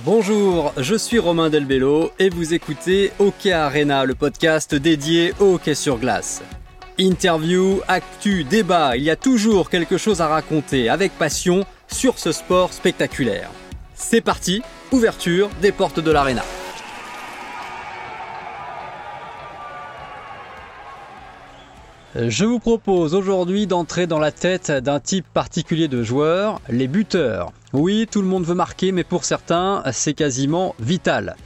Bonjour, je suis Romain Delbello et vous écoutez Hockey Arena, le podcast dédié au hockey sur glace. Interview, actu, débat, il y a toujours quelque chose à raconter avec passion sur ce sport spectaculaire. C'est parti, ouverture des portes de l'arena. Je vous propose aujourd'hui d'entrer dans la tête d'un type particulier de joueurs, les buteurs. Oui, tout le monde veut marquer, mais pour certains, c'est quasiment vital.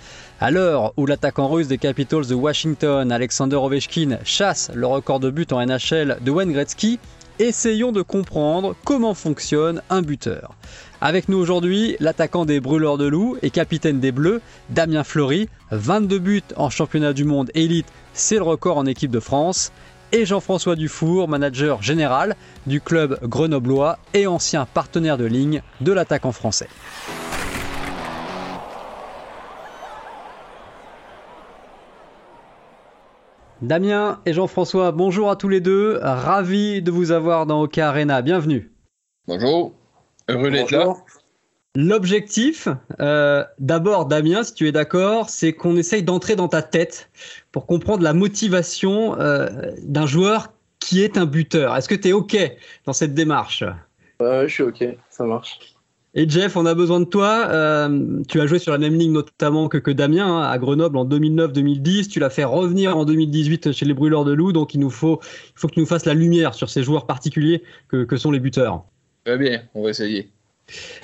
À l'heure où l'attaquant russe des Capitals de Washington, Alexander Ovechkin, chasse le record de buts en NHL de Wayne Gretzky, essayons de comprendre comment fonctionne un buteur. Avec nous aujourd'hui, l'attaquant des Brûleurs de Loups et capitaine des Bleus, Damien Fleury, 22 buts en championnat du monde élite, c'est le record en équipe de France et Jean-François Dufour, manager général du club grenoblois et ancien partenaire de ligne de l'attaquant français. Damien et Jean-François, bonjour à tous les deux. Ravi de vous avoir dans Oka Arena. Bienvenue. Bonjour. Heureux d'être là. L'objectif, euh, d'abord Damien, si tu es d'accord, c'est qu'on essaye d'entrer dans ta tête pour comprendre la motivation euh, d'un joueur qui est un buteur. Est-ce que tu es OK dans cette démarche? Ouais, je suis OK, ça marche. Et Jeff, on a besoin de toi. Euh, tu as joué sur la même ligne notamment que, que Damien hein, à Grenoble en 2009-2010. Tu l'as fait revenir en 2018 chez les Brûleurs de Loup. Donc il nous faut, il faut que tu nous fasses la lumière sur ces joueurs particuliers que, que sont les buteurs. Très bien, on va essayer.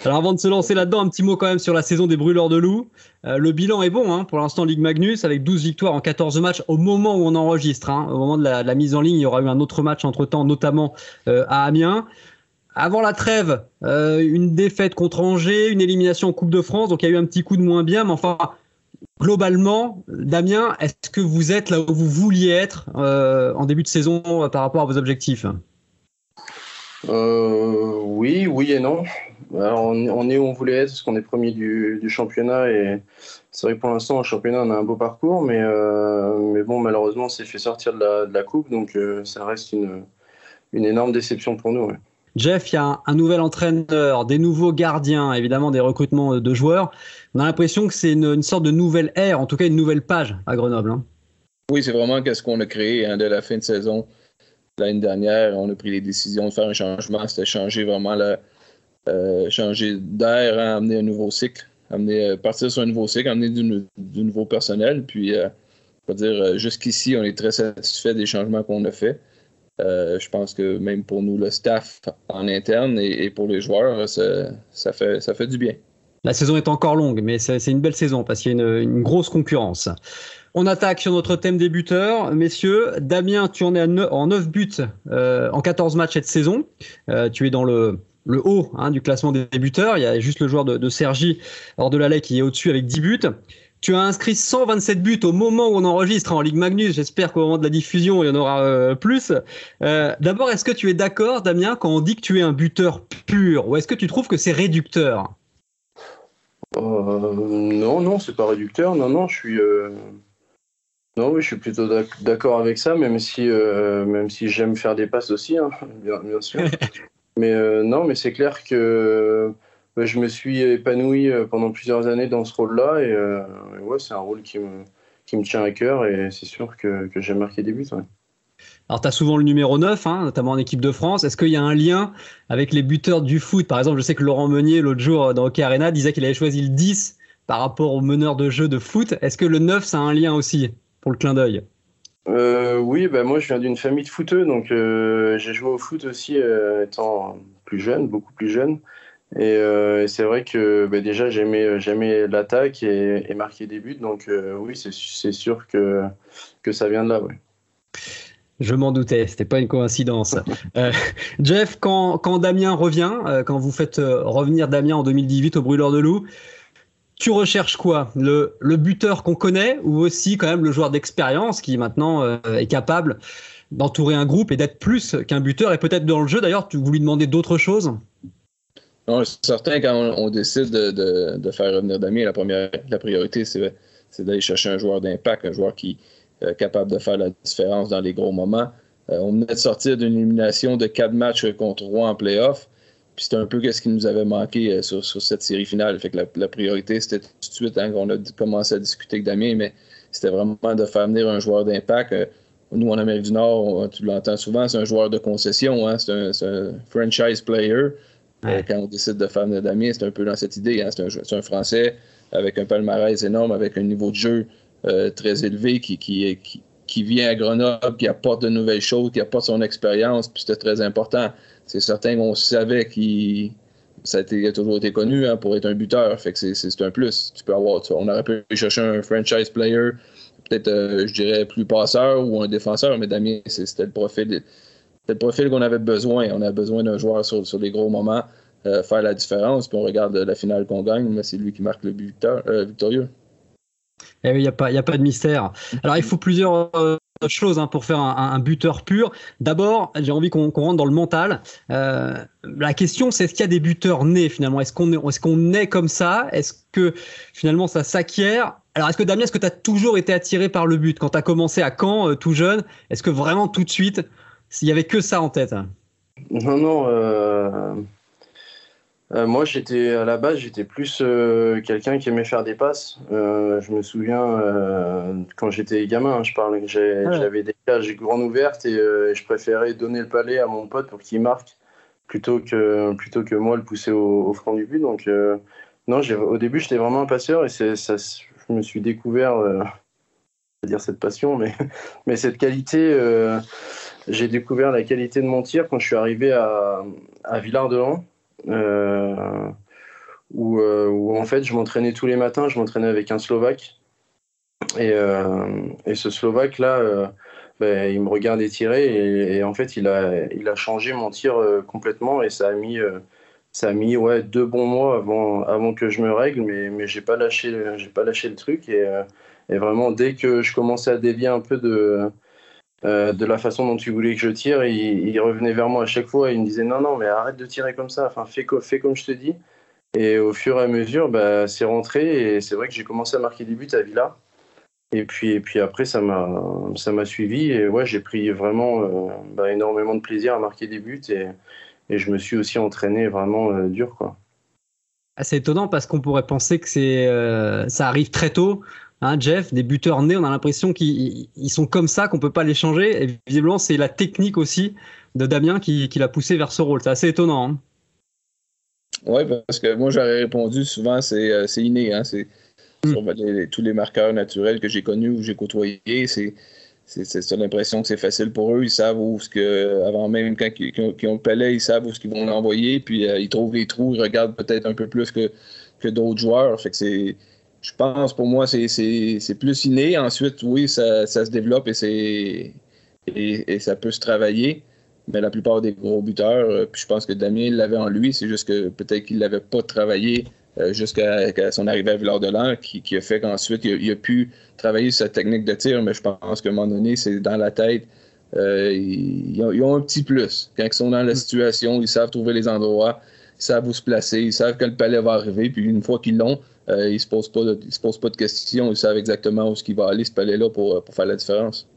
Alors avant de se lancer là-dedans, un petit mot quand même sur la saison des Brûleurs de Loup. Euh, le bilan est bon hein, pour l'instant Ligue Magnus avec 12 victoires en 14 matchs au moment où on enregistre. Hein. Au moment de la, mise en ligne, il y aura eu un autre match entre-temps, notamment euh, à Amiens. Avant la trêve, euh, une défaite contre Angers, une élimination en Coupe de France, donc il y a eu un petit coup de moins bien, mais enfin, globalement, Damien, est-ce que vous êtes là où vous vouliez être en début de saison par rapport à vos objectifs? Euh, Oui, oui et non. Alors, on, on, est où on voulait être, parce qu'on est premier du, du championnat, et c'est vrai que pour l'instant, en championnat, on a un beau parcours, mais, euh, mais bon, malheureusement, on s'est fait sortir de la, de la Coupe, donc ça reste une, une énorme déception pour nous. Ouais. Jeff, il y a un, un, nouvel entraîneur, des nouveaux gardiens, évidemment des recrutements de joueurs. On a l'impression que c'est une, une, sorte de nouvelle ère, en tout cas une nouvelle page à Grenoble. Hein. Oui, c'est vraiment ce qu'on a créé hein, dès la fin de saison. L'année dernière, on a pris les décisions de faire un changement. C'était changer vraiment la, euh, changer d'air, hein, amener un nouveau cycle, amener euh, partir sur un nouveau cycle, amener du, nouveau personnel. Puis, euh, dire, jusqu'ici, on est très satisfait des changements qu'on a faits. Euh, je pense que même pour nous, le staff en interne et, pour les joueurs, ça, fait, ça fait du bien. La saison est encore longue, mais c'est une belle saison parce qu'il y a une, grosse concurrence. On attaque sur notre thème des buteurs. Messieurs, Damien, tu en es en 9 buts euh, en 14 matchs cette saison. Euh, tu es dans le, haut hein, du classement des buteurs. Il y a juste le joueur de, Sergi hors de la qui est au-dessus avec 10 buts. Tu as inscrit 127 buts au moment où on enregistre en Ligue Magnus. J'espère qu'au moment de la diffusion, il y en aura euh, plus. D'abord, est-ce que tu es d'accord, Damien, quand on dit que tu es un buteur pur, ou est-ce que tu trouves que c'est réducteur? Euh, Non, non, c'est pas réducteur. Non, non, je suis. Non, oui, je suis plutôt d'accord avec ça, même si, même si j'aime faire des passes aussi, hein, bien, bien, sûr. mais non, mais c'est clair que je me suis épanoui euh, pendant plusieurs années dans ce rôle-là et, euh, ouais, c'est un rôle qui me, qui me tient à cœur et c'est sûr que, que j'ai marqué des buts. Ouais. Alors, tu as souvent le numéro 9, hein, notamment en équipe de France. Est-ce qu'il y a un lien avec les buteurs du foot? Par exemple, je sais que Laurent Meunier, l'autre jour dans Hockey Arena, disait qu'il avait choisi le 10 par rapport au meneur de jeu de foot. Est-ce que le 9, ça a un lien aussi? Pour le clin d'œil euh, Oui, bah, moi je viens d'une famille de footeux, donc euh, j'ai joué au foot aussi euh, étant plus jeune, beaucoup plus jeune. Et, c'est vrai que bah, déjà j'aimais j'aimais l'attaque et, et, marquer des buts, donc oui c'est sûr que que ça vient de là. Ouais. Je m'en doutais, c'était pas une coïncidence. euh, Jeff, quand, quand, Damien revient, euh, quand vous faites revenir Damien en 2018 au Brûleur de Loup, tu recherches quoi le, buteur qu'on connaît ou aussi quand même le joueur d'expérience qui maintenant euh, est capable d'entourer un groupe et d'être plus qu'un buteur et peut-être dans le jeu d'ailleurs, tu vous lui demandez d'autres choses? Non, certain, quand on, décide de, faire revenir Damien, la, première, priorité, c'est d'aller chercher un joueur d'impact, un joueur qui est euh, capable de faire la différence dans les gros moments. Euh, on venait de sortir d'une élimination de quatre matchs contre Rouen en playoff. Puis c'était un peu ce qui nous avait manqué euh, sur, cette série finale. Fait que la, priorité, c'était tout de suite hein, qu'on a commencé à discuter avec Damien, mais c'était vraiment de faire venir un joueur d'impact. Euh, nous, en Amérique du Nord, tu l'entends souvent, c'est un joueur de concession, hein, c'est un, franchise player. Euh, quand on décide de faire venir Damien, c'est un peu dans cette idée. Hein, c'est un, Français avec un palmarès énorme, avec un niveau de jeu très élevé qui, qui, qui, qui vient à Grenoble, qui apporte de nouvelles choses, qui apporte son expérience, puis c'était très important c'est certain qu'on savait qu'il ça a, toujours été connu hein, pour être un buteur. C'est un plus. Tu peux on aurait pu chercher un franchise player, peut-être, euh, je dirais, plus passeur ou un défenseur, mais Damien, c'était le profil. le profil qu'on avait besoin. On a besoin d'un joueur sur, sur, les gros moments, euh, faire la différence. Puis on regarde la finale qu'on gagne, mais c'est lui qui marque le but euh, victorieux. Il n'y a, a pas de mystère. Alors, il faut plusieurs chose hein, pour faire un, buteur pur. D'abord, j'ai envie qu'on rentre dans le mental. Euh, la question, c'est est-ce qu'il y a des buteurs nés finalement? Est-ce qu'on est, comme ça? Est-ce que finalement ça s'acquiert? Alors, est-ce que Damien, est-ce que tu as toujours été attiré par le but? Quand tu as commencé à Caen, euh, tout jeune, est-ce que vraiment tout de suite, il y avait que ça en tête? Non, non. Euh, euh, moi, j'étais à la base, j'étais plus euh, quelqu'un qui aimait faire des passes. Euh, je me souviens quand j'étais gamin, hein, je parle, ah j'avais des cages grandes ouvertes et, je préférais donner le palais à mon pote pour qu'il marque plutôt que plutôt que moi le pousser au, front du but. Donc non, au début, j'étais vraiment un passeur et ça, je me suis découvert, à dire cette passion, mais mais cette qualité. j'ai découvert la qualité de mon tir quand je suis arrivé à, à Villard-de-Lans. Euh, où, euh, où, en fait je m'entraînais tous les matins, je m'entraînais avec un Slovaque. Et, euh, et ce Slovaque là, ben, il me regardait tirer et, en fait il a, changé mon tir complètement et ça a mis ça a mis ouais, deux bons mois avant, que je me règle, mais, j'ai pas lâché, pas lâché le truc et, et, vraiment dès que je commençais à dévier un peu de, euh, de la façon dont tu voulais que je tire, il, revenait vers moi à chaque fois et il me disait non, non, mais arrête de tirer comme ça, enfin, fais, comme je te dis. Et au fur et à mesure, bah, c'est rentré et c'est vrai que j'ai commencé à marquer des buts à Villa. Et puis, et puis après, ça m'a suivi et ouais, j'ai pris vraiment euh, bah, énormément de plaisir à marquer des buts et, et je me suis aussi entraîné vraiment euh, dur. c'est étonnant parce qu'on pourrait penser que ça arrive très tôt. Hein, Jeff, des buteurs nés, on a l'impression qu'ils sont comme ça, qu'on peut pas les changer. Et visiblement, c'est la technique aussi de Damien qui, l'a poussé vers ce rôle. C'est assez étonnant. Hein. Oui, parce que moi, j'aurais répondu souvent, c'est euh, inné. Hein, c'est hmm. tous les marqueurs naturels que j'ai connus ou que j'ai côtoyés. C'est c'est l'impression que c'est facile pour eux. Ils savent où ce que, avant même quand ils, ont le palais, ils savent où ce qu'ils vont l'envoyer. Puis euh, ils trouvent les trous, ils regardent peut-être un peu plus que, que d'autres joueurs. Fait que c'est je pense pour moi, c'est plus inné. Ensuite, oui, ça, ça se développe et, et, et, ça peut se travailler. Mais la plupart des gros buteurs, euh, puis je pense que Damien l'avait en lui, c'est juste que peut-être qu'il ne l'avait pas travaillé euh, jusqu'à son arrivée à Villard-de-Lans, qui, qui, a fait qu'ensuite, il, a pu travailler sa technique de tir. Mais je pense qu'à un moment donné, c'est dans la tête. Euh, ils, ont, un petit plus. Quand ils sont dans la mm. situation, ils savent trouver les endroits, ils savent où se placer, ils savent que le palais va arriver. Puis une fois qu'ils l'ont, euh, ils ne se, posent pas de, se posent pas de questions. Ils savent exactement où ce qui va aller, ce palais-là, pour, euh, pour, faire la différence.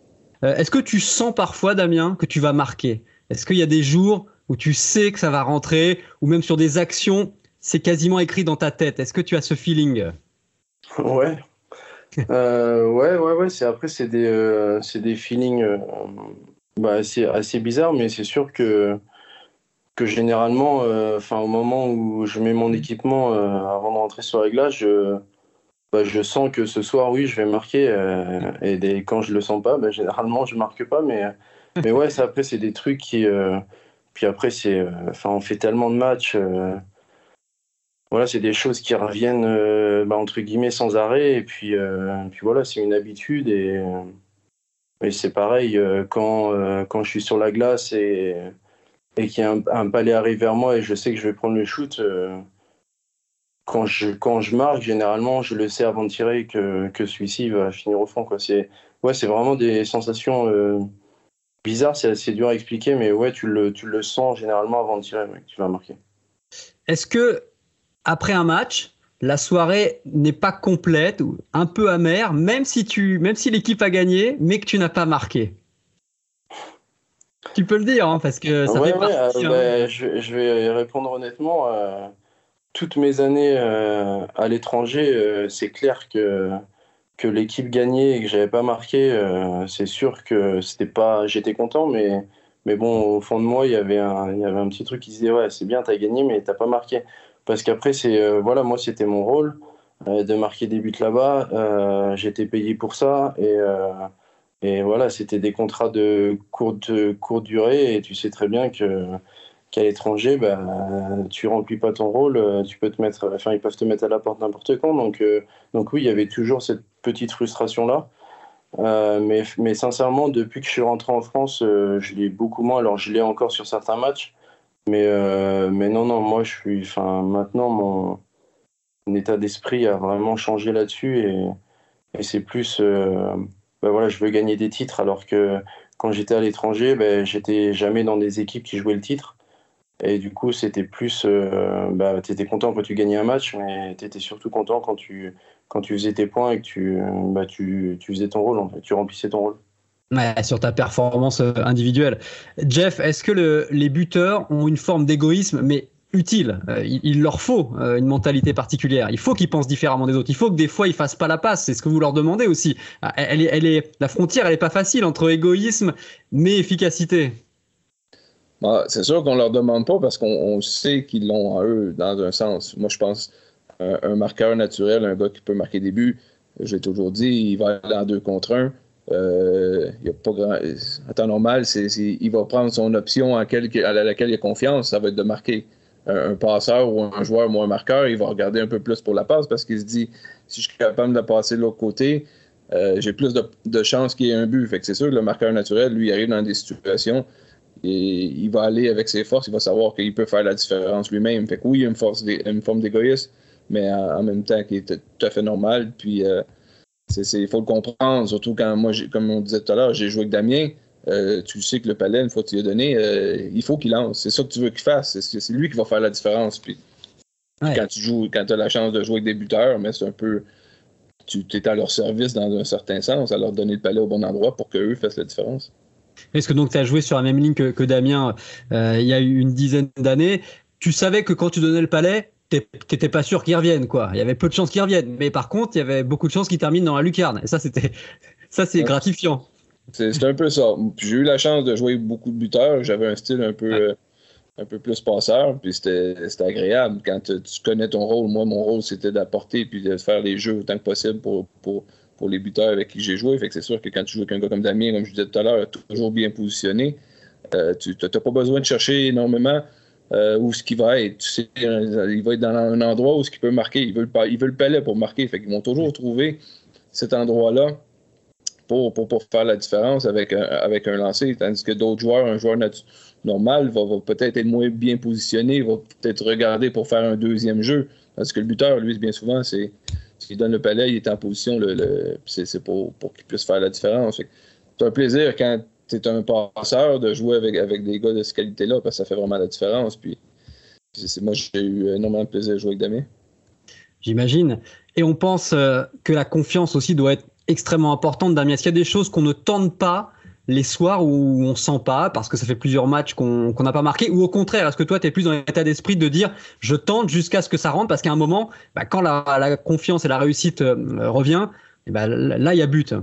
Euh, est-ce que tu sens parfois, Damien, que tu vas marquer? Est-ce qu'il y a des jours où tu sais que ça va rentrer, ou même sur des actions, c'est quasiment écrit dans ta tête? Est-ce que tu as ce feeling? Ouais. ouais, ouais, ouais. C'est, après, c'est des, c'est des feelings bah, assez, assez bizarres, mais c'est sûr que que généralement, euh, enfin au moment où je mets mon équipement euh, avant de rentrer sur réglage, je, bah, je sens que ce soir, oui, je vais marquer. Euh, et quand je le sens pas, bah, généralement, je marque pas. Mais, mais ouais, ça, après, c'est des trucs qui. puis après, c'est, enfin, on fait tellement de matchs. voilà, c'est des choses qui reviennent bah, entre guillemets sans arrêt. Et puis, puis voilà, c'est une habitude. Et, et c'est pareil quand, quand je suis sur la glace et et qu'il y un, palais arrive vers moi et je sais que je vais prendre le shoot, euh, quand, je, quand je marque, généralement, je le sais avant de tirer que, que celui-ci va finir au fond. C'est ouais, vraiment des sensations euh, bizarres, c'est assez dur à expliquer, mais ouais, tu le, tu le sens généralement avant de tirer, tu vas marquer. Est-ce que, après un match, la soirée n'est pas complète ou un peu amère, même si, même si l'équipe a gagné, mais que tu n'as pas marqué? Tu peux le dire, hein, parce que ça fait partie, hein. bah, je, vais répondre honnêtement. toutes mes années à l'étranger, c'est clair que que l'équipe gagnait et que j'avais pas marqué, euh, c'est sûr que c'était pas, j'étais content, mais mais bon, au fond de moi, il y avait un, il y avait un petit truc qui se disait ouais, c'est bien, t'as gagné, mais t'as pas marqué. Parce qu'après, c'est euh, voilà, moi c'était mon rôle euh, de marquer des buts là-bas. J'étais payé pour ça et et voilà, c'était des contrats de courte courte durée et tu sais très bien que qu'à l'étranger, bah, tu remplis pas ton rôle, tu peux te mettre, enfin ils peuvent te mettre à la porte n'importe quand. Donc donc oui, il y avait toujours cette petite frustration là. Euh, mais, mais sincèrement, depuis que je suis rentré en France, euh, je l'ai beaucoup moins. Alors, je l'ai encore sur certains matchs. Mais, euh, mais non, non, moi, je suis. Enfin, maintenant, mon, état d'esprit a vraiment changé là-dessus. Et, et c'est plus. Voilà, je veux gagner des titres. Alors que quand j'étais à l'étranger, ben, j'étais jamais dans des équipes qui jouaient le titre. Et du coup, c'était plus. bah, tu étais content quand tu gagnais un match, mais tu étais surtout content quand tu quand tu faisais tes points et que tu, bah, tu, tu faisais ton rôle, en fait, tu remplissais ton rôle. Sur ta performance euh, individuelle. Jeff, est-ce que le, les buteurs ont une forme d'égoïsme, mais utile euh, il, leur faut euh, une mentalité particulière. Il faut qu'ils pensent différemment des autres. Il faut que des fois ils fassent pas la passe. C'est ce que vous leur demandez aussi. Ah, elle est, la frontière, elle est pas facile entre égoïsme mais efficacité. Bah, c'est sûr qu'on leur demande pas parce qu'on sait qu'ils l'ont en eux dans un sens. Moi, je pense un, marqueur naturel, un gars qui peut marquer des buts, j'ai toujours dit, il va aller en deux contre un. Euh, y a pas grand... En temps normal, il va prendre son option à, laquelle il a confiance, ça va être de marquer. Un, passeur ou un joueur moins marqueur, il va regarder un peu plus pour la passe parce qu'il se dit si je suis capable de passer de l'autre côté, euh, j'ai plus de, chances qu'il y ait un but. Fait c'est sûr que le marqueur naturel, lui, arrive dans des situations et il va aller avec ses forces, il va savoir qu'il peut faire la différence lui-même. Fait que oui, il y a une forme d'égoïsme, mais en, même temps qui est tout à fait normal. Puis euh, il faut le comprendre, surtout quand moi, comme on disait tout à l'heure, j'ai joué avec Damien. Euh, tu sais que le palais, une fois que tu lui as donné, euh, il faut qu'il lance. C'est ça que tu veux qu'il fasse. C'est lui qui va faire la différence. Puis, quand tu joues, quand tu as la chance de jouer avec des buteurs, mais c'est un peu. Tu es à leur service dans un certain sens, à leur donner le palais au bon endroit pour qu'eux fassent la différence. Est-ce que donc tu as joué sur la même ligne que, que Damien il y a une dizaine d'années? Tu savais que quand tu donnais le palais, t'étais pas sûr qu'ils reviennent quoi. Il y avait peu de chances qu'ils reviennent, mais par contre il y avait beaucoup de chances qu'ils terminent dans la lucarne. Et ça c'était, ça c'est gratifiant. C'est un peu ça. J'ai eu la chance de jouer beaucoup de buteurs. J'avais un style un peu, euh, un peu plus passeur, puis c'était agréable quand tu, connais ton rôle. Moi mon rôle c'était d'apporter puis de faire les jeux autant que possible pour, pour, pour les buteurs avec qui j'ai joué. Fait que c'est sûr que quand tu joues avec un gars comme Damien, comme je disais tout à l'heure, toujours bien positionné, euh, tu n'as pas besoin de chercher énormément. Euh, où ce qu'il va être. Tu sais, il va être dans un endroit où ce qu'il peut marquer. Il veut, le, il veut le palais pour marquer. Fait qu'ils vont toujours trouver cet endroit-là pour, pour, faire la différence avec un, avec un lancer. Tandis que d'autres joueurs, un joueur normal va, peut-être être moins bien positionné, va peut-être regarder pour faire un deuxième jeu. Parce que le buteur, lui, bien souvent, c'est s'il donne le palais, il est en position, le, c'est pour, pour qu'il puisse faire la différence. C'est un plaisir quand tu es un passeur de jouer avec, avec des gars de cette qualité-là parce que ça fait vraiment la différence. Puis, moi, j'ai eu énormément de plaisir à jouer avec Damien. J'imagine. Et on pense euh, que la confiance aussi doit être extrêmement importante, Damien. Est-ce qu'il y a des choses qu'on ne tente pas les soirs où on sent pas parce que ça fait plusieurs matchs qu'on n'a pas marqué ou au contraire est-ce que toi tu es plus dans l'état d'esprit de dire je tente jusqu'à ce que ça rentre parce qu'à un moment bah, quand la, confiance et la réussite euh, revient et bah, là il y a but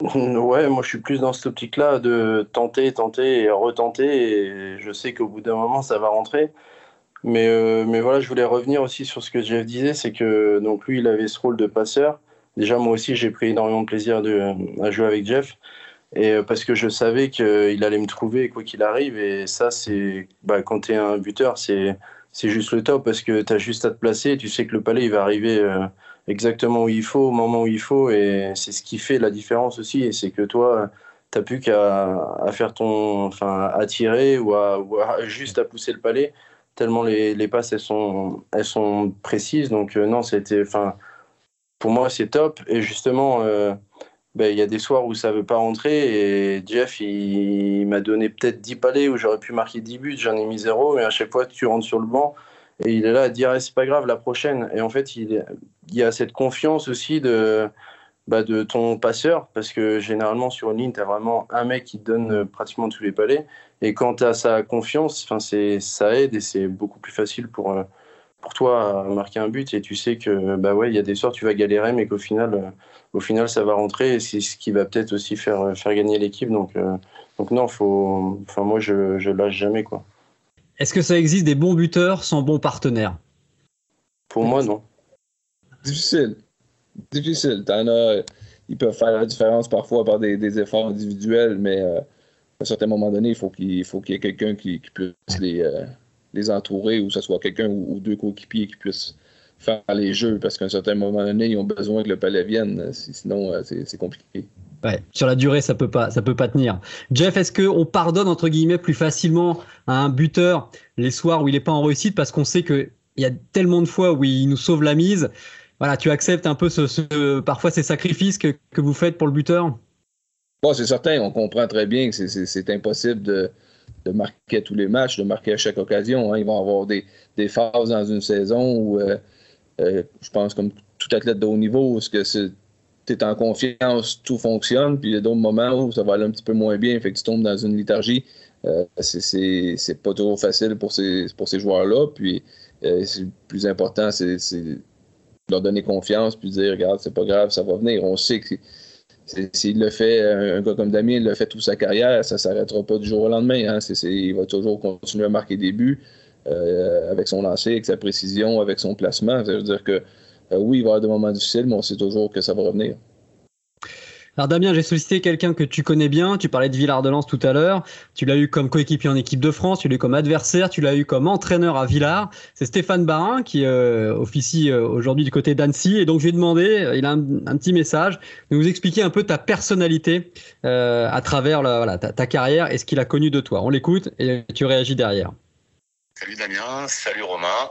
Ouais, moi je suis plus dans cette optique-là de tenter, tenter et retenter. Et je sais qu'au bout d'un moment ça va rentrer. Mais, euh, mais voilà, je voulais revenir aussi sur ce que Jeff disait c'est que donc lui il avait ce rôle de passeur. Déjà, moi aussi j'ai pris énormément de plaisir à jouer avec Jeff. Et euh, parce que je savais qu'il allait me trouver quoi qu'il arrive. Et ça, c'est bah, quand tu es un buteur, c'est juste le top parce que tu as juste à te placer. Tu sais que le palais il va arriver. Euh, exactement où il faut, au moment où il faut. Et c'est ce qui fait la différence aussi. Et c'est que toi, tu n'as plus qu'à faire ton. Enfin, à tirer ou, à, juste à pousser le palais, tellement les, passes, elles sont, elles sont précises. Donc, euh, non, c'était. Enfin, pour moi, c'est top. Et justement. Euh, ben, il y a des soirs où ça veut pas rentrer et Jeff il, m'a donné peut-être 10 palais où j'aurais pu marquer 10 buts, j'en ai mis 0 mais à chaque fois tu rentres sur le banc et il est là à dire c'est pas grave la prochaine et en fait il, il y a cette confiance aussi de, bah, de ton passeur, parce que généralement sur une ligne, tu as vraiment un mec qui te donne euh, pratiquement tous les palais. Et quand tu as sa confiance, ça aide et c'est beaucoup plus facile pour, euh, pour toi à marquer un but. Et tu sais que bah ouais, il y a des soirs tu vas galérer, mais qu'au final, euh, au final, ça va rentrer. Et c'est ce qui va peut-être aussi faire, faire gagner l'équipe. Donc, donc non, faut, enfin, moi, je, je lâche jamais. quoi. Est-ce que ça existe des bons buteurs sans bons partenaires? Pour moi, non. Difficile difficile. ils peuvent faire la différence parfois par des, efforts individuels, mais euh, à un certain moment donné, il faut qu'il faut qu'il y ait quelqu'un qui, puisse les, euh, les entourer, ou que ce soit quelqu'un ou, deux coéquipiers qui puissent faire les jeux, parce qu'à un certain moment donné, ils ont besoin que le palais vienne, sinon euh, c'est compliqué. Ouais, sur la durée, ça peut pas, ça peut pas tenir. Jeff, est-ce qu'on pardonne entre guillemets plus facilement à un buteur les soirs où il n'est pas en réussite parce qu'on sait qu'il y a tellement de fois où il nous sauve la mise? Voilà, tu acceptes un peu ce, parfois ces sacrifices que, vous faites pour le buteur? Bon, c'est certain, on comprend très bien que c'est impossible de, marquer tous les matchs, de marquer à chaque occasion. Hein. Ils vont avoir des, phases dans une saison où, euh, euh, je pense, comme tout athlète de haut niveau, où tu es en confiance, tout fonctionne, puis il y a d'autres moments où ça va aller un petit peu moins bien, fait que tu tombes dans une léthargie. Euh, c'est pas toujours facile pour ces, pour ces joueurs-là. Puis, le plus important, c'est leur donner confiance puis dire regarde, c'est pas grave, ça va venir. On sait que s'il le fait, un gars comme Damien il le fait toute sa carrière, ça ne s'arrêtera pas du jour au lendemain. Hein. il va toujours continuer à marquer des buts euh, avec son lancer, avec sa précision, avec son placement. Ça veut dire que euh, oui, il va y avoir des moments difficiles, mais on sait toujours que ça va revenir. Alors Damien, j'ai sollicité quelqu'un que tu connais bien. Tu parlais de Villard de Lens tout à l'heure. Tu l'as eu comme coéquipier en équipe de France, tu l'as eu comme adversaire, tu l'as eu comme entraîneur à Villard. C'est Stéphane Barin qui euh, officie euh, aujourd'hui du côté d'Annecy. Et donc je lui ai demandé, euh, il a un, petit message, de nous expliquer un peu ta personnalité à travers ta, ta carrière et ce qu'il a connu de toi. On l'écoute et tu réagis derrière. Salut Damien, salut Romain.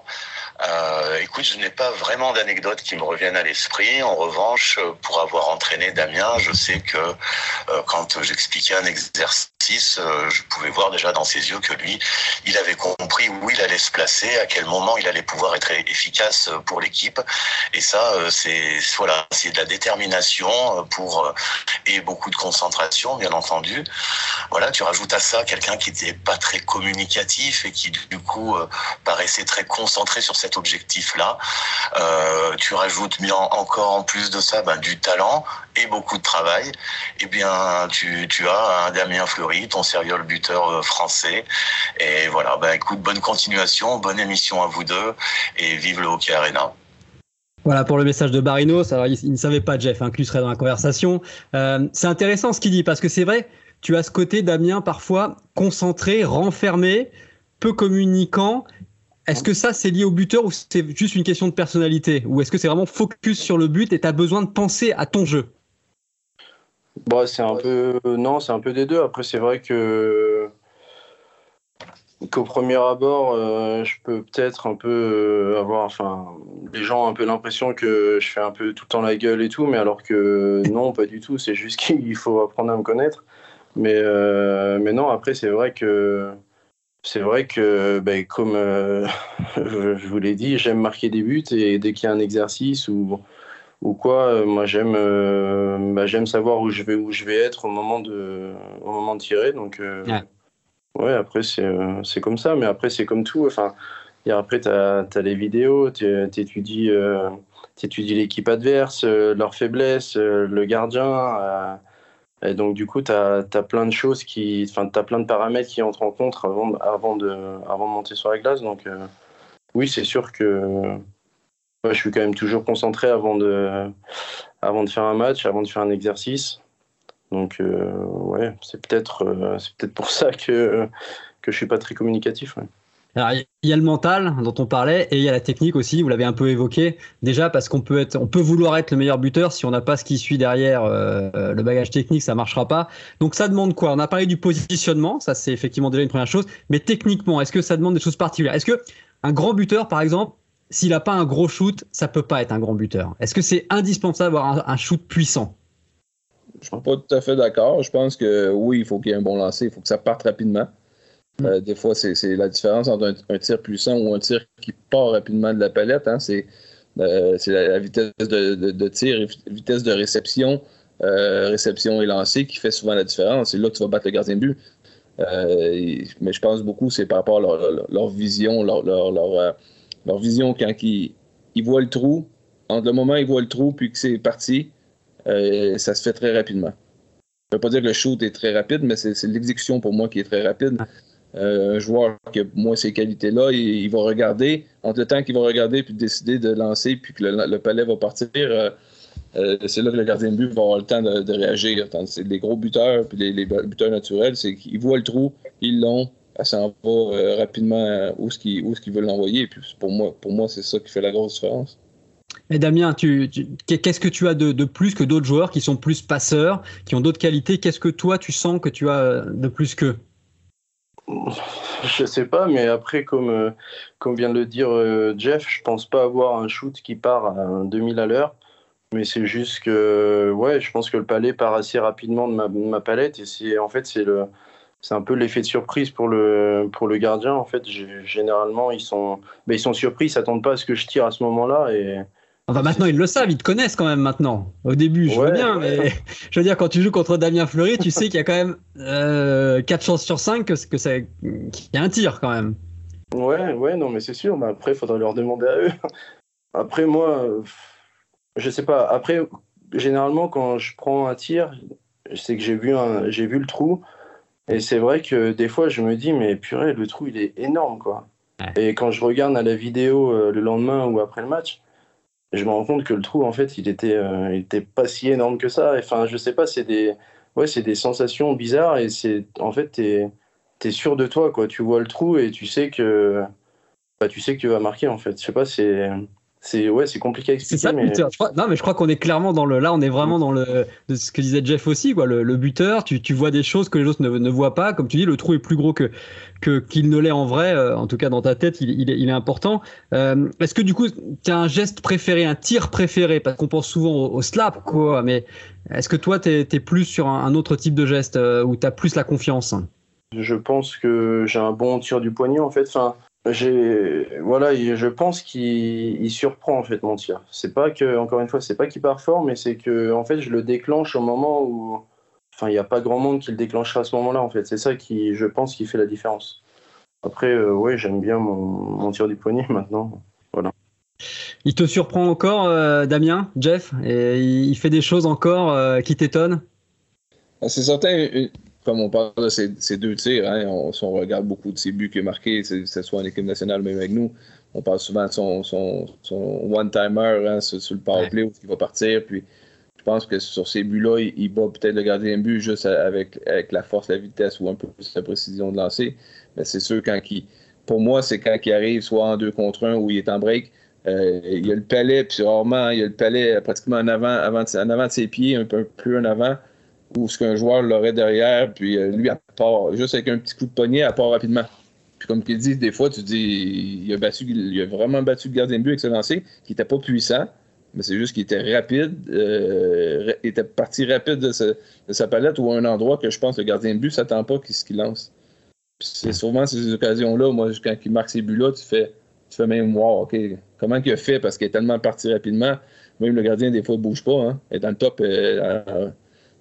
Euh, écoute, je n'ai pas vraiment d'anecdotes qui me reviennent à l'esprit. En revanche, pour avoir entraîné Damien, je sais que euh, quand j'expliquais un exercice, euh, je pouvais voir déjà dans ses yeux que lui, il avait compris où il allait se placer, à quel moment il allait pouvoir être efficace pour l'équipe. Et ça, c'est voilà, c'est de la détermination pour et beaucoup de concentration, bien entendu. Voilà, tu rajoutes à ça quelqu'un qui n'était pas très communicatif et qui du coup paraissait très concentré sur cette objectif-là. Euh, tu rajoutes bien encore en plus de ça ben, du talent et beaucoup de travail. Et eh bien, tu, as un Damien Fleury, ton sérieux buteur euh, français. Et voilà, ben, écoute, bonne continuation, bonne émission à vous deux et vive le Hockey Arena. Voilà pour le message de Barinos. Alors, il, ne savait pas, Jeff, hein, serait dans la conversation. Euh, c'est intéressant ce qu'il dit parce que c'est vrai, tu as ce côté, Damien, parfois concentré, renfermé, peu communicant est-ce que ça, c'est lié au buteur ou c'est juste une question de personnalité Ou est-ce que c'est vraiment focus sur le but et tu as besoin de penser à ton jeu bah, c'est un peu non, c'est un peu des deux. Après, c'est vrai que qu'au premier abord, euh, je peux peut-être un peu euh, avoir, enfin, les gens ont un peu l'impression que je fais un peu tout le temps la gueule et tout, mais alors que non, pas du tout. C'est juste qu'il faut apprendre à me connaître. Mais, euh, mais non, après, c'est vrai que c'est vrai que, ben, comme euh, je vous l'ai dit, j'aime marquer des buts et dès qu'il y a un exercice ou, ou quoi, euh, moi j'aime euh, bah, j'aime savoir où je vais où je vais être au moment de au moment de tirer. Donc ouais. après c'est comme ça, mais après c'est comme tout. Enfin, et après tu as, les vidéos, tu étudies l'équipe adverse, leurs faiblesses, le gardien. Et donc, du coup, tu as, plein de choses qui. Enfin, tu as plein de paramètres qui entrent en compte avant, avant, de, avant de monter sur la glace. Donc, euh, oui, c'est sûr que je suis quand même toujours concentré avant de, avant de faire un match, avant de faire un exercice. Donc, euh, ouais, c'est peut-être euh, pour ça que, que je suis pas très communicatif. Alors, il y a le mental dont on parlait et il y a la technique aussi, vous l'avez un peu évoqué. Déjà parce qu'on peut être, on peut vouloir être le meilleur buteur si on n'a pas ce qui suit derrière euh, le bagage technique, ça marchera pas. Donc ça demande quoi? On a parlé du positionnement, ça c'est effectivement déjà une première chose, mais techniquement, est-ce que ça demande des choses particulières? Est-ce que un grand buteur par exemple, s'il n'a pas un gros shoot, ça peut pas être un grand buteur? Est-ce que c'est indispensable d'avoir un, shoot puissant? Je suis pas tout à fait d'accord. Je pense que oui, il faut qu'il y ait un bon lancer, il faut que ça parte rapidement. Euh, des fois, c'est la différence entre un, tir puissant ou un tir qui part rapidement de la palette. Hein. C'est c'est la, vitesse de, tir, vitesse de réception, réception et lancer qui fait souvent la différence. C'est là que tu vas battre le gardien de but. mais je pense beaucoup, c'est par rapport à leur, vision, leur, vision quand ils, ils voient le trou, entre le moment où ils voient le trou puis que c'est parti, ça se fait très rapidement. Je ne veux pas dire que le shoot est très rapide, mais c'est l'exécution pour moi qui est très rapide. Euh, un joueur qui a moins ces qualités-là, il, va regarder, entre le temps qu'il va regarder puis décider de lancer puis que le, palais va partir, euh, euh, c'est là que le gardien de but va avoir le temps de, réagir. Les gros buteurs puis les, buteurs naturels, c'est qu'ils voient le trou, ils l'ont, ça s'en va rapidement où ce qu'ils veulent l'envoyer. Pour moi, pour moi c'est ça qui fait la grosse différence. Et Damien, qu'est-ce que tu as de, plus que d'autres joueurs qui sont plus passeurs, qui ont d'autres qualités? Qu'est-ce que toi, tu sens que tu as de plus qu'eux? Je sais pas, mais après, comme, euh, comme vient de le dire euh, Jeff, je pense pas avoir un shoot qui part à 2000 à l'heure. Mais c'est juste que, ouais, je pense que le palais part assez rapidement de ma, palette. Et c'est, en fait, c'est le, c'est un peu l'effet de surprise pour le, pour le gardien. En fait, généralement, ils sont, ben, ils sont surpris, ils s'attendent pas à ce que je tire à ce moment-là. Et, Enfin, maintenant, ils le savent, ils te connaissent quand même maintenant. Au début, je veux bien, mais je veux dire, quand tu joues contre Damien Fleury, tu sais qu'il y a quand même euh, 4 chances sur 5 que, que ça, qu'il y a un tir quand même. Ouais, ouais, non, mais c'est sûr. Mais après, il faudrait leur demander à eux. Après, moi, je sais pas. Après, généralement, quand je prends un tir, c'est que j'ai vu, un, j'ai vu le trou. Et c'est vrai que des fois, je me dis, mais purée, le trou, il est énorme, quoi. Et quand je regarde à la vidéo euh, le lendemain ou après le match, je me rends compte que le trou, en fait, il était, euh, était pas si énorme que ça. Enfin, je sais pas, c'est des, ouais, c'est des sensations bizarres et c'est, en fait, t'es, es sûr de toi, quoi. Tu vois le trou et tu sais que, bah, tu sais que tu vas marquer, en fait. Je sais pas, c'est, c'est ouais, c'est compliqué à expliquer. C'est ça, mais... non, mais je crois qu'on est clairement dans le. Là, on est vraiment dans le de ce que disait Jeff aussi, quoi. Le, buteur, tu, tu, vois des choses que les autres ne, ne, voient pas. Comme tu dis, le trou est plus gros que que qu'il ne l'est en vrai. Euh, en tout cas, dans ta tête, il, il, est, il est, important. Euh, Est-ce que du coup, tu as un geste préféré, un tir préféré? Parce qu'on pense souvent au, slap, quoi. Mais est-ce que toi, tu es, es, plus sur un, autre type de geste euh, où tu as plus la confiance? Je pense que j'ai un bon tir du poignet, en fait. Enfin voilà, je pense qu'il surprend en fait mon tir. C'est pas que encore une fois, c'est pas qu'il part fort, mais c'est que en fait, je le déclenche au moment où enfin, il n'y a pas grand monde qui le déclenchera à ce moment-là en fait. C'est ça qui je pense qui fait la différence. Après euh, ouais, j'aime bien mon, tir du poignet maintenant. Voilà. Il te surprend encore euh, Damien, Jeff? Et il fait des choses encore euh, qui t'étonnent? Ah, C'est certain comme on parle de ces, deux tirs, hein, on, si on regarde beaucoup de ses buts qu'il a marqués, que ce soit en équipe nationale, même avec nous, on parle souvent de son, one-timer hein, sur, le powerplay où il va partir. Puis je pense que sur ces buts-là, il, bat peut-être le gardien de but juste avec, avec la force, la vitesse ou un peu plus la précision de lancer. Mais c'est sûr, quand il, pour moi, c'est quand il arrive soit en deux contre un ou il est en break. Euh, il y a le palais, puis rarement, il y a le palais pratiquement en avant, avant, en avant de ses pieds, un peu plus en avant ou ce qu'un joueur l'aurait derrière, puis euh, lui, à part, juste avec un petit coup de poignet, à part rapidement. Puis comme tu dis, des fois, tu dis, il a, battu, il a vraiment battu le gardien de but avec ce lancer, qui n'était pas puissant, mais c'est juste qu'il était rapide, euh, il était parti rapide de, sa palette ou à un endroit que je pense que le gardien de but ne s'attend pas qu'il qu lance. c'est souvent ces occasions-là, moi, quand il marque ces buts-là, tu fais, tu fais même, wow, OK, comment il a fait parce qu'il est tellement parti rapidement. Même le gardien, des fois, ne bouge pas. Hein, est dans le top. Euh,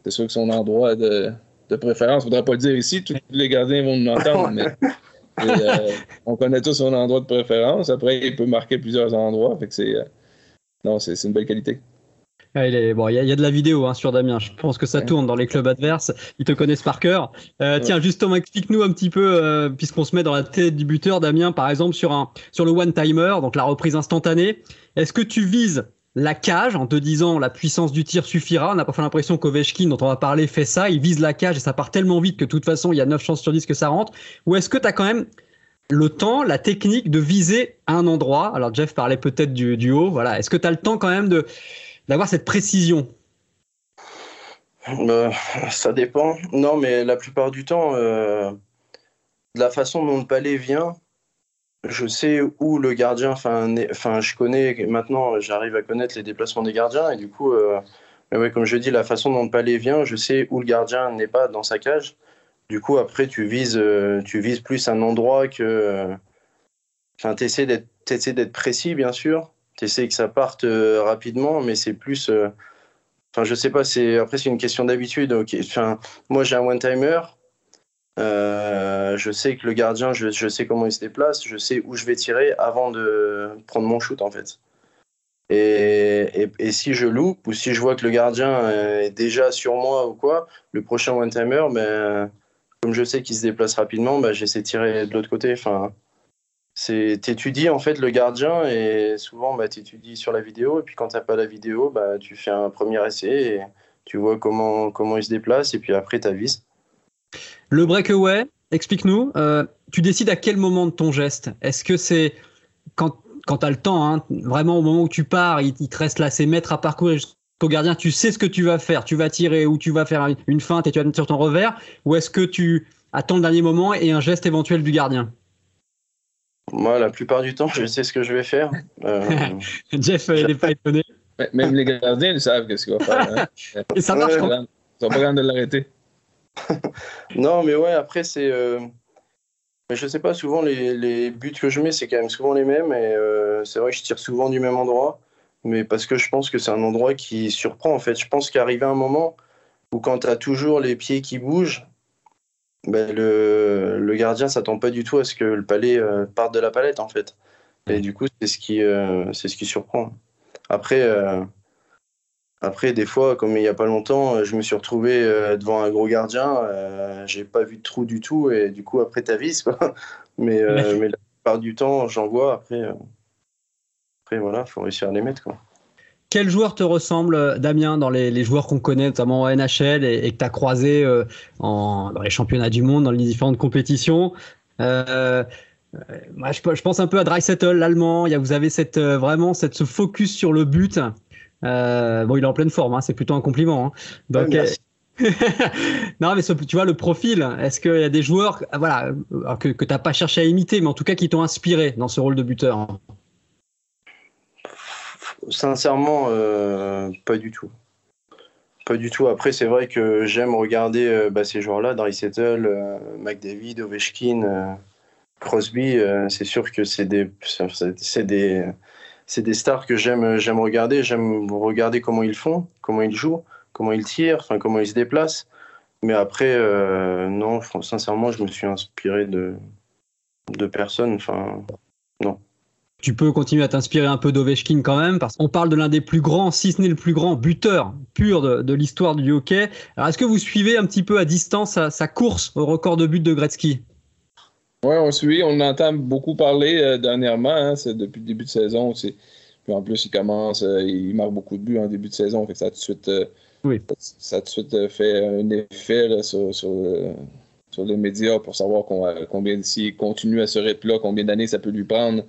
c'est sûr que son endroit de, préférence, je ne voudrais pas le dire ici, tous les gardiens vont nous entendre, mais euh, on connaît tous son endroit de préférence. Après, il peut marquer plusieurs endroits. Fait c'est, euh, non, c'est, une belle qualité. il, bon, il, y a, de la vidéo hein, sur Damien. Je pense que ça tourne dans les clubs adverses. Ils te connaissent par cœur. Euh, tiens, justement, explique-nous un petit peu, puisqu'on se met dans la tête du buteur, Damien, par exemple, sur, un, sur le one-timer, donc la reprise instantanée. Est-ce que tu vises la cage en te disant la puissance du tir suffira. On n'a pas fait l'impression qu'Ovechkin, dont on va parler, fait ça. Il vise la cage et ça part tellement vite que de toute façon, il y a 9 chances sur 10 que ça rentre. Ou est-ce que tu as quand même le temps, la technique de viser un endroit? Alors, Jeff parlait peut-être du, haut. Voilà. Est-ce que tu as le temps quand même de, d'avoir cette précision? Euh, Ça dépend. Non, mais la plupart du temps, euh, de la façon dont le palais vient, je sais où le gardien, enfin, je connais maintenant, j'arrive à connaître les déplacements des gardiens et du coup, euh, ouais, comme je dis, la façon dont le palais vient, je sais où le gardien n'est pas dans sa cage. Du coup, après, tu vises, euh, tu vises plus un endroit que, enfin, t'essaies d'être, d'être précis, bien sûr. Tu essaies que ça parte rapidement, mais c'est plus. Enfin, je sais pas, après, c'est une question d'habitude. Moi, j'ai un one-timer. Je sais que le gardien, je, sais comment il se déplace, je sais où je vais tirer avant de prendre mon shoot en fait. Et, si je loupe ou si je vois que le gardien est déjà sur moi ou quoi, le prochain one-timer, ben, comme je sais qu'il se déplace rapidement, ben, j'essaie de tirer de l'autre côté. Enfin, t'étudies en fait le gardien et souvent bah, t'étudies sur la vidéo et puis quand t'as pas la vidéo, bah, tu fais un premier essai et tu vois comment, comment il se déplace et puis après t'avises. Le breakaway, explique-nous, euh, tu décides à quel moment de ton geste? Est-ce que c'est quand quand tu as le temps, hein, vraiment au moment où tu pars, il, te reste là ces mètres à parcourir jusqu'au gardien, tu sais ce que tu vas faire, tu vas tirer ou tu vas faire une feinte et tu vas mettre sur ton revers, ou est-ce que tu attends le dernier moment et un geste éventuel du gardien? Moi, la plupart du temps, je sais ce que je vais faire. Euh, Jeff, il n'est pas étonné. Même les gardiens, ils savent ce qu'il va faire. Hein. et ça marche quand Ils sont pas de l'arrêter. non, mais ouais, après, c'est. Euh, je sais pas, souvent les, buts que je mets, c'est quand même souvent les mêmes. Et euh, c'est vrai que je tire souvent du même endroit. Mais parce que je pense que c'est un endroit qui surprend en fait. Je pense qu'arriver un moment où quand tu as toujours les pieds qui bougent, ben le, le, gardien s'attend pas du tout à ce que le palais euh, parte de la palette en fait. Et du coup, c'est ce c'est ce qui surprend. Après, après, des fois, comme il n'y a pas longtemps, je me suis retrouvé euh, devant un gros gardien. Euh, j'ai pas vu de trou du tout et du coup, après, t'avises. Mais, euh, mais la plupart du temps, j'en vois. Après, après voilà, il faut réussir à les mettre. Quoi. Quel joueur te ressemble, Damien, dans les, joueurs qu'on connaît, notamment en NHL et, que tu as croisé en, dans les championnats du monde, dans les différentes compétitions moi, je, pense un peu à Dreisettle, l'allemand. Vous avez cette, vraiment cette, ce focus sur le but euh, bon, il est en pleine forme, hein, c'est plutôt un compliment. Hein. Donc, euh, non, mais tu vois, le profil, est-ce qu'il y a des joueurs voilà, que, que tu n'as pas cherché à imiter, mais en tout cas qui t'ont inspiré dans ce rôle de buteur? Sincèrement, euh, pas du tout. Pas du tout. Après, c'est vrai que j'aime regarder bah, ces joueurs-là, Dry Settle, McDavid, Ovechkin, Crosby. c'est sûr que c'est des, c'est des, c'est des stars que j'aime j'aime regarder. J'aime regarder comment ils font, comment ils jouent, comment ils tirent, comment ils se déplacent. Mais après, euh, non, sincèrement, je me suis inspiré de de personnes. Non. Tu peux continuer à t'inspirer un peu d'Ovechkin quand même, parce qu'on parle de l'un des plus grands, si ce n'est le plus grand buteur pur de, l'histoire du hockey. Alors, est-ce que vous suivez un petit peu à distance sa, sa course au record de but de Gretzky? Oui, on suit. On entend beaucoup parler euh, dernièrement. Hein, c'est depuis le début de saison. Puis en plus, il commence, euh, il marque beaucoup de buts en début de saison. Fait ça a tout de suite, euh, ça tout de suite fait un effet sur, sur, les médias pour savoir combien, s'il continue à ce rythme-là, combien d'années ça peut lui prendre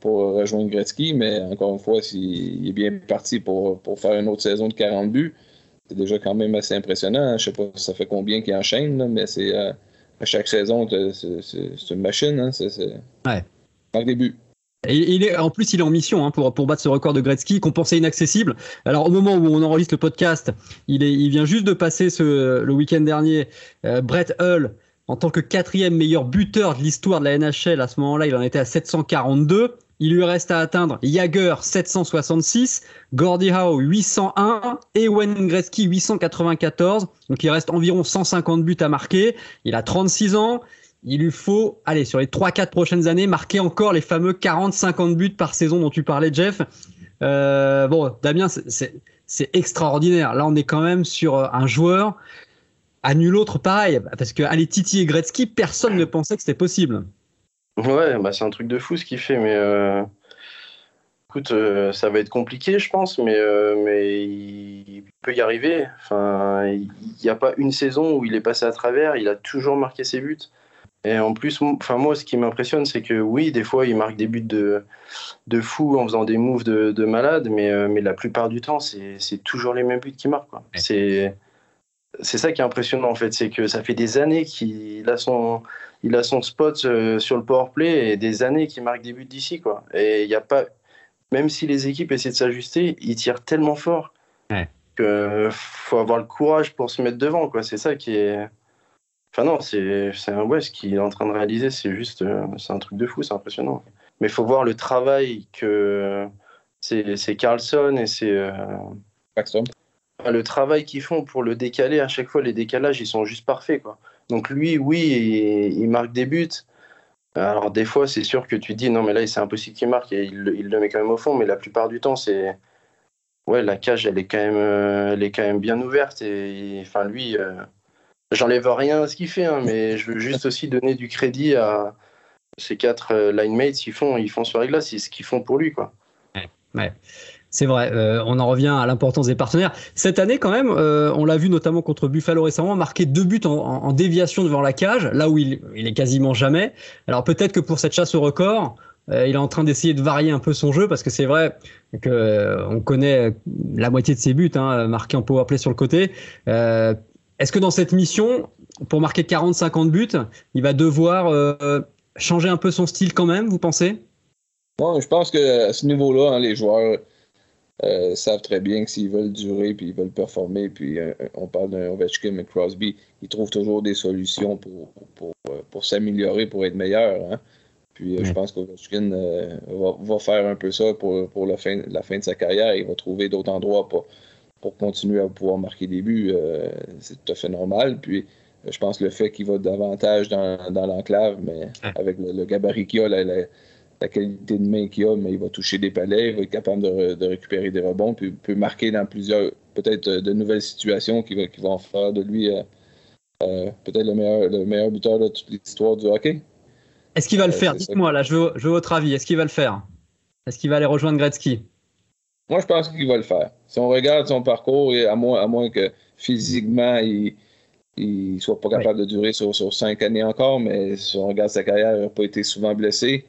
pour rejoindre Gretzky. Mais encore une fois, s'il est bien parti pour, pour faire une autre saison de 40 buts, c'est déjà quand même assez impressionnant. Je ne sais pas ça fait combien qu'il enchaîne, mais c'est à chaque saison, c'est une machine. Hein, c'est ouais. Par début. Et il est, en plus, il est en mission hein, pour, pour battre ce record de Gretzky qu'on pensait inaccessible. Alors, au moment où on enregistre le podcast, il, est, il vient juste de passer ce, le week-end dernier euh, Brett Hull en tant que quatrième meilleur buteur de l'histoire de la NHL. À ce moment-là, il en était à 742. Il lui reste à atteindre Jagger 766, Gordie Howe 801 et Wayne Gretzky 894. Donc il reste environ 150 buts à marquer. Il a 36 ans. Il lui faut, allez, sur les 3-4 prochaines années, marquer encore les fameux 40-50 buts par saison dont tu parlais, Jeff. Euh, bon, Damien, c'est extraordinaire. Là, on est quand même sur un joueur à nul autre pareil. Parce que, allez, Titi et Gretzky, personne ne pensait que c'était possible. Ouais, bah c'est un truc de fou ce qu'il fait, mais euh, écoute, euh, ça va être compliqué, je pense, mais, euh, mais il, peut y arriver. Enfin, il n'y a pas une saison où il est passé à travers, il a toujours marqué ses buts. Et en plus, enfin moi, ce qui m'impressionne, c'est que oui, des fois, il marque des buts de, de fou en faisant des moves de, de malade, mais, mais la plupart du temps, c'est toujours les mêmes buts qu'il marque. C'est c'est ça qui est impressionnant en fait, c'est que ça fait des années qu'il a son il a son spot euh, sur le power play et des années qu'il marque des buts d'ici quoi. Et il y a pas, même si les équipes essaient de s'ajuster, il tire tellement fort qu'il que faut avoir le courage pour se mettre devant quoi. C'est ça qui est. Enfin non, c'est un ouais, ce qu'il est en train de réaliser, c'est juste, euh, c'est un truc de fou, c'est impressionnant. Mais il faut voir le travail que c'est Carlson et c'est. Euh, le travail qu'ils font pour le décaler, à chaque fois, les décalages, ils sont juste parfaits. Quoi. Donc lui, oui, il, marque des buts. Alors des fois, c'est sûr que tu dis non, mais là, c'est impossible qu'il marque et il, le met quand même au fond. Mais la plupart du temps, c'est ouais, la cage, elle est quand même, euh, elle est quand même bien ouverte. Et enfin, lui, euh, j'enlève rien à ce qu'il fait, hein, mais je veux juste aussi donner du crédit à ces quatre euh, line mates. Ils font, ils font glaces, c'est ce qu'ils font pour lui, quoi. C'est vrai, euh, on en revient à l'importance des partenaires. Cette année, quand même, euh, on l'a vu notamment contre Buffalo récemment, marquer deux buts en, déviation devant la cage, là où il, est quasiment jamais. Alors peut-être que pour cette chasse au record, euh, il est en train d'essayer de varier un peu son jeu parce que c'est vrai que on connaît la moitié de ses buts hein, marqués en powerplay sur le côté. Est-ce que dans cette mission, pour marquer 40-50 buts, il va devoir changer un peu son style quand même, vous pensez? Non, je pense que à ce niveau-là, hein, les joueurs euh, savent très bien que s'ils veulent durer puis ils veulent performer, puis euh, on parle d'un Ovechkin et Crosby, ils trouvent toujours des solutions pour, pour, pour, euh, s'améliorer, pour être meilleurs. Hein. Puis je pense qu'Ovechkin va, va, faire un peu ça pour, pour la, fin, la fin de sa carrière. Il va trouver d'autres endroits pour, pour continuer à pouvoir marquer des buts. c'est tout à fait normal. Puis je pense que le fait qu'il va davantage dans, dans l'enclave, mais avec le, gabarit qu'il a, la qualité de main qu'il a, mais il va toucher des palais, il va être capable de, récupérer des rebonds, puis peut marquer dans plusieurs, peut-être de nouvelles situations qui, qui vont faire de lui euh, euh, peut-être le meilleur, le meilleur buteur de toute l'histoire du hockey. Est-ce qu'il va le euh, faire? Dites-moi, là, je veux, votre avis. Est-ce qu'il va le faire? Est-ce qu'il va aller rejoindre Gretzky? Moi, je pense qu'il va le faire. Si on regarde son parcours, et à moins, à moins que physiquement, il ne soit pas capable de durer sur, sur, cinq années encore, mais si on regarde sa carrière, il n'a pas été souvent blessé.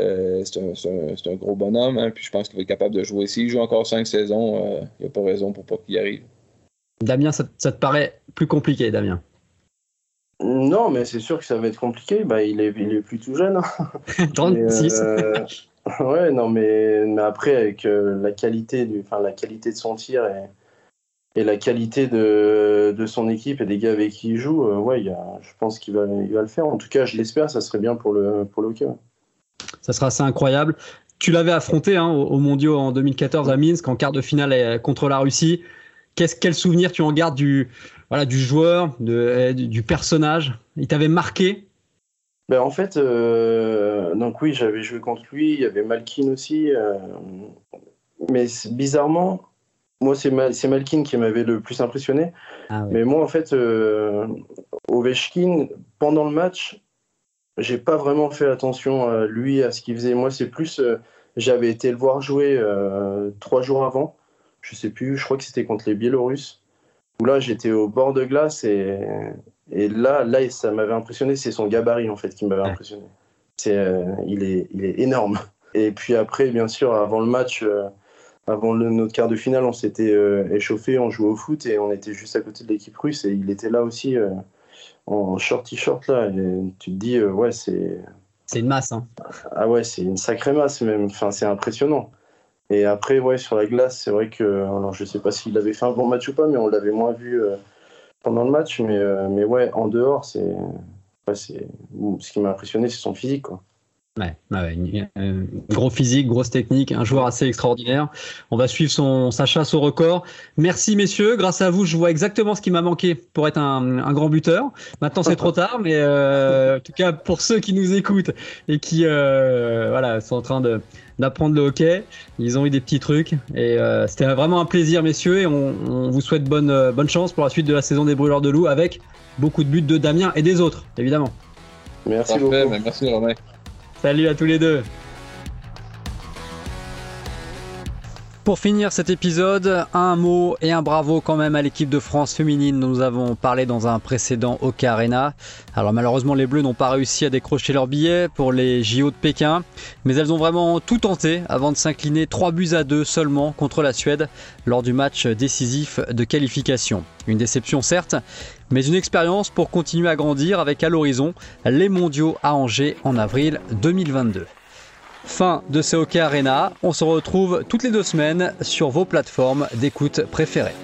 Euh, c'est un, gros bonhomme, hein, puis je pense qu'il va être capable de jouer. S'il joue encore cinq saisons, euh, il n'y a pas raison pour pas qu'il y arrive. Damien, ça, te paraît plus compliqué, Damien? Non, mais c'est sûr que ça va être compliqué. Bah, il, est, il est plus tout jeune. 36. Hein. Euh, ouais, non, mais, mais après, avec la, qualité du, la qualité de son tir et, et la qualité de, de, son équipe et des gars avec qui il joue, ouais, je pense qu'il va, il va le faire. En tout cas, je l'espère, ça serait bien pour le, pour le hockey. Ça sera assez incroyable. Tu l'avais affronté hein, au, Mondiaux en 2014 à Minsk en quart de finale euh, contre la Russie. Quel souvenir tu en gardes du, voilà, du joueur, de, euh, du personnage? Il t'avait marqué? Ben en fait, euh, donc oui, j'avais joué contre lui. Il y avait Malkin aussi. mais bizarrement, moi, c'est, Malkin qui m'avait le plus impressionné. Ah mais moi, en fait, Ovechkin, pendant le match, j'ai pas vraiment fait attention à lui, à ce qu'il faisait. Moi, c'est plus. Euh, j'avais été le voir jouer euh, trois jours avant. Je sais plus, je crois que c'était contre les Biélorusses. Où là, j'étais au bord de glace et, et là, là, ça m'avait impressionné. C'est son gabarit, en fait, qui m'avait impressionné. C'est, euh, il, est, il est énorme. Et puis après, bien sûr, avant le match, avant le, notre quart de finale, on s'était échauffé, on jouait au foot et on était juste à côté de l'équipe russe et il était là aussi en short t-shirt là, et tu te dis, euh, ouais, c'est. C'est une masse, hein. Ah ouais, c'est une sacrée masse même. Enfin, c'est impressionnant. Et après, ouais, sur la glace, c'est vrai que, alors je sais pas s'il avait fait un bon match ou pas, mais on l'avait moins vu euh, pendant le match. Mais, euh, mais ouais, en dehors, c'est, ouais, c'est, ce qui m'a impressionné, c'est son physique, quoi. Ouais, gros physique, grosse technique, un joueur assez extraordinaire. On va suivre son, sa chasse au record. Merci messieurs, grâce à vous, je vois exactement ce qui m'a manqué pour être un, grand buteur. Maintenant c'est trop tard, mais euh, en tout cas pour ceux qui nous écoutent et qui euh, voilà sont en train de d'apprendre le hockey, ils ont eu des petits trucs et euh, c'était vraiment un plaisir messieurs et on, vous souhaite bonne bonne chance pour la suite de la saison des Brûleurs de Loup avec beaucoup de buts de Damien et des autres évidemment. Merci beaucoup. Merci Romain. Salut à tous les deux. Pour finir cet épisode, un mot et un bravo quand même à l'équipe de France féminine dont nous avons parlé dans un précédent Hockey Arena. Alors malheureusement les Bleus n'ont pas réussi à décrocher leur billet pour les JO de Pékin, mais elles ont vraiment tout tenté avant de s'incliner 3 buts à 2 seulement contre la Suède lors du match décisif de qualification. Une déception certes, mais une expérience pour continuer à grandir avec à l'horizon les mondiaux à Angers en avril 2022. Fin de Hockey Arena, on se retrouve toutes les deux semaines sur vos plateformes d'écoute préférées.